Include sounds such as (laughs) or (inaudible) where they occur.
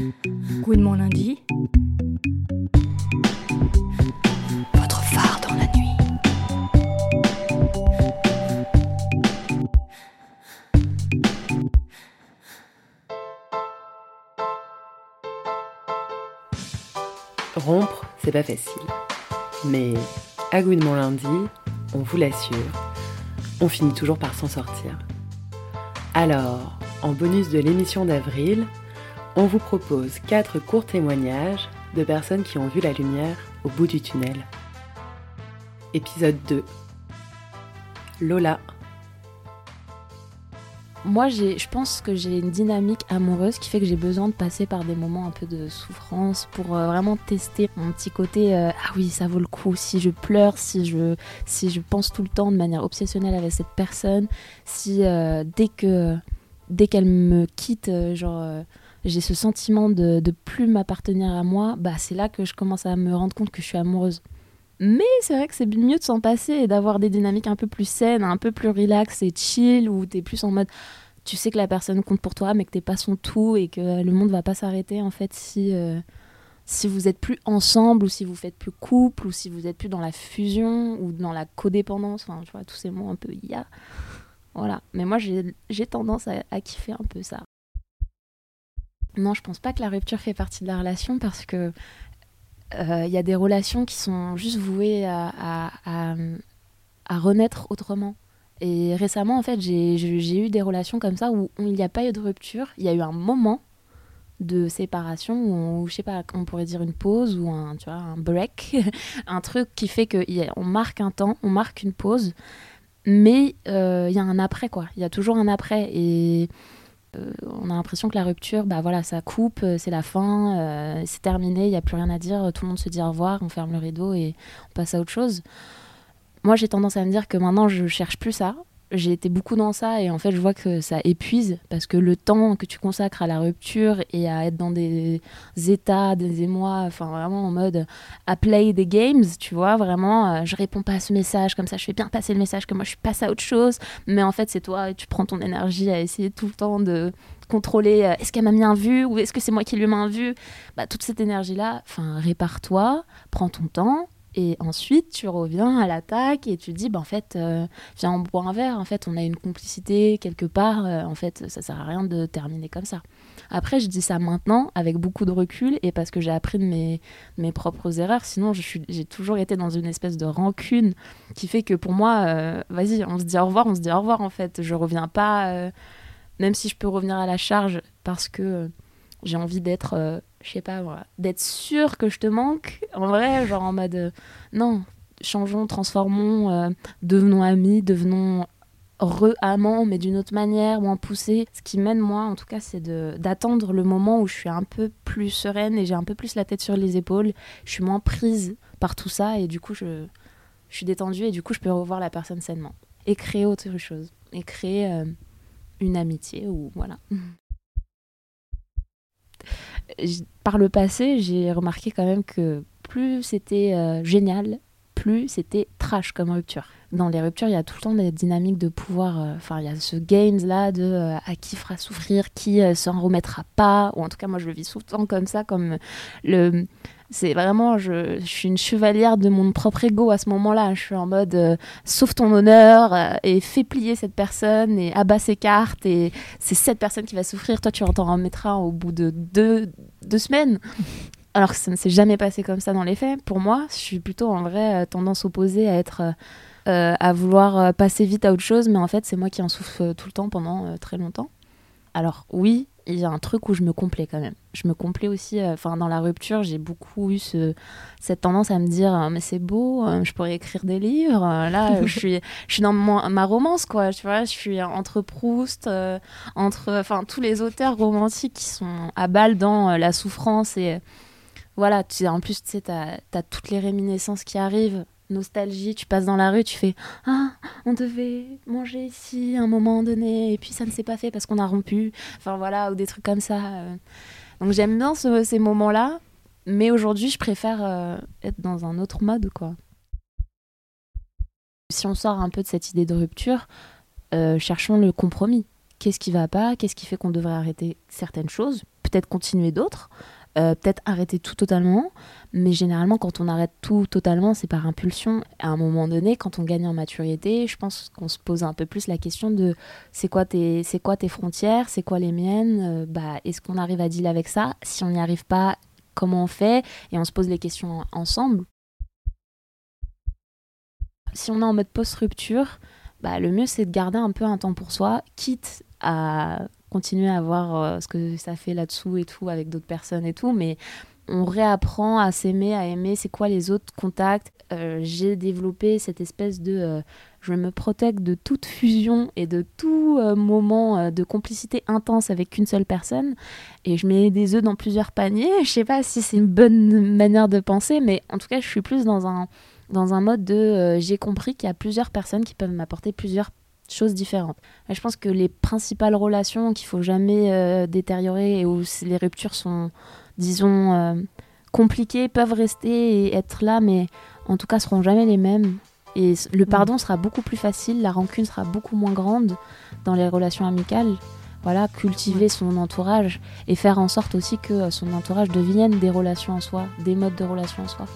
Good mon lundi. Votre phare dans la nuit. Rompre, c'est pas facile. Mais à goût de mon lundi, on vous l'assure, on finit toujours par s'en sortir. Alors, en bonus de l'émission d'avril, on vous propose quatre courts témoignages de personnes qui ont vu la lumière au bout du tunnel. Épisode 2 Lola. Moi, je pense que j'ai une dynamique amoureuse qui fait que j'ai besoin de passer par des moments un peu de souffrance pour euh, vraiment tester mon petit côté. euh, ah oui, ça vaut le coup. Si je pleure, si je, si je pense tout le temps de manière obsessionnelle avec cette personne, si euh, dès que, dès qu'elle me quitte, genre. J'ai ce sentiment de, de plus m'appartenir à moi, bah c'est là que je commence à me rendre compte que je suis amoureuse. Mais c'est vrai que c'est mieux de s'en passer et d'avoir des dynamiques un peu plus saines, un peu plus relax et chill, où t'es plus en mode tu sais que la personne compte pour toi, mais que t'es pas son tout et que le monde va pas s'arrêter en fait si, euh, si vous êtes plus ensemble ou si vous faites plus couple ou si vous êtes plus dans la fusion ou dans la codépendance, enfin tu vois, tous ces mots un peu ya. Voilà, mais moi j'ai tendance à kiffer un peu ça. Non, je pense pas que la rupture fait partie de la relation parce que il y a des relations qui sont juste vouées à, à, renaître autrement. Et récemment, en fait, j'ai eu des relations comme ça où il n'y a pas eu de rupture. Il y a eu un moment de séparation où, on, je sais pas, on pourrait dire une pause ou un, tu vois, un break, (laughs) un truc qui fait qu'on marque un temps, on marque une pause, mais euh, il y a un après, quoi. Il y a toujours un après. Et euh, on a l'impression que la rupture, bah voilà, ça coupe, euh, c'est la fin, euh, c'est terminé, il n'y a plus rien à dire, tout le monde se dit au revoir, on ferme le rideau et on passe à autre chose. Moi, j'ai tendance à me dire que maintenant, je cherche plus ça. J'ai été beaucoup dans ça et en fait, je vois que ça épuise parce que le temps que tu consacres à la rupture et à être dans des états, des émois, enfin vraiment en mode à play des games, tu vois, vraiment, euh, je réponds pas à ce message, comme ça, je fais bien passer le message que moi, je passe à autre chose, mais en fait, c'est toi, tu prends ton énergie à essayer tout le temps de contrôler euh, est-ce qu'elle m'a bien vu ou est-ce que c'est moi qui lui ai bien vu. Bah, toute cette énergie-là, enfin, répare-toi, prends ton temps et ensuite, tu reviens à l'attaque et tu dis, bah, en fait, euh, viens, on boit un verre. En fait, on a une complicité quelque part. euh, en fait, ça sert à rien de terminer comme ça. Après, je dis ça maintenant avec beaucoup de recul et parce que j'ai appris de mes, mes propres erreurs. Sinon, j'ai toujours été dans une espèce de rancune qui fait que pour moi, euh, vas-y, on se dit au revoir, on se dit au revoir. En fait, je reviens pas, euh, même si je peux revenir à la charge parce que j'ai envie d'être. Je sais pas, d'être sûre que je te manque. En vrai, genre en mode, euh, non, changeons, transformons, euh, devenons amis, devenons re-amants, mais d'une autre manière, moins poussés. Ce qui mène, moi, en tout cas, c'est d'attendre le moment où je suis un peu plus sereine et j'ai un peu plus la tête sur les épaules. Je suis moins prise par tout ça et du coup, je, je suis détendue et du coup, je peux revoir la personne sainement. Et créer autre chose. Et créer euh, une amitié ou voilà. (laughs) Par le passé, j'ai remarqué quand même que plus c'était euh, génial, plus c'était trash comme rupture. Dans les ruptures, il y a tout le temps des dynamiques de pouvoir. euh, Enfin, il y a ce games là de euh, à qui fera souffrir, qui euh, s'en remettra pas. Ou en tout cas, moi, je le vis souvent comme ça, comme le. C'est vraiment, je, suis une chevalière de mon propre ego à ce moment-là. Je suis en mode euh, sauve ton honneur et fais plier cette personne et abat ses cartes et c'est cette personne qui va souffrir. Toi, tu en t'en remettras au bout de deux, deux semaines. Alors que ça ne s'est jamais passé comme ça dans les faits. Pour moi, je suis plutôt en vrai tendance opposée à être. Euh, à vouloir euh, passer vite à autre chose, mais en fait, c'est moi qui en souffre euh, tout le temps pendant euh, très longtemps. Alors, oui, il y a un truc où je me complais quand même. Je me complais aussi, euh, enfin, dans la rupture, j'ai beaucoup eu ce, cette tendance à me dire, mais c'est beau, je pourrais écrire des livres. Là, (laughs) je suis, je suis dans mon- ma romance, quoi, tu vois, je suis entre Proust, entre, enfin, tous les auteurs romantiques qui sont à balle dans la souffrance et. voilà, tu en plus, tu sais, t'as as toutes les réminiscences qui arrivent, nostalgie, tu passes dans la rue, tu fais Ah, on devait manger ici à un moment donné, et puis ça ne s'est pas fait parce qu'on a rompu. Enfin voilà, ou des trucs comme ça. euh. Donc j'aime bien ce- ces moments-là, mais aujourd'hui, je préfère euh, être dans un autre mode, quoi. Si on sort un peu de cette idée de rupture, euh, cherchons le compromis. Qu'est-ce qui va pas? Qu'est-ce qui fait qu'on devrait arrêter certaines choses? Peut-être continuer d'autres, euh, peut-être arrêter tout totalement. Mais généralement, quand on arrête tout totalement, c'est par impulsion. À un moment donné, quand on gagne en maturité, je pense qu'on se pose un peu plus la question de c'est quoi tes, quoi tes frontières, c'est quoi les miennes, euh, bah, est-ce qu'on arrive à deal avec ça? Si on n'y arrive pas, comment on fait? Et on se pose les questions ensemble. Si on est en mode post-rupture, bah, le mieux c'est de garder un peu un temps pour soi, quitte à continuer à voir euh, ce que ça fait là-dessous et tout avec d'autres personnes et tout, mais on réapprend à s'aimer, à aimer c'est quoi les autres contacts? Euh, j'ai développé cette espèce de euh, je me protège de toute fusion et de tout moment de complicité intense avec une seule personne et je mets des œufs dans plusieurs paniers. Je sais pas si c'est une bonne manière de penser, mais en tout cas je suis plus dans un dans un mode de j'ai compris qu'il y a plusieurs personnes qui peuvent m'apporter plusieurs choses différentes. je pense que les principales relations qu'il faut jamais euh, détériorer et où les ruptures sont, disons, euh, compliquées, peuvent rester et être là, mais en tout cas seront jamais les mêmes. Et le mm. pardon sera beaucoup plus facile, la rancune sera beaucoup moins grande dans les relations amicales. Voilà, cultiver son entourage et faire en sorte aussi que son entourage devienne des relations en soi, des modes de relations en soi.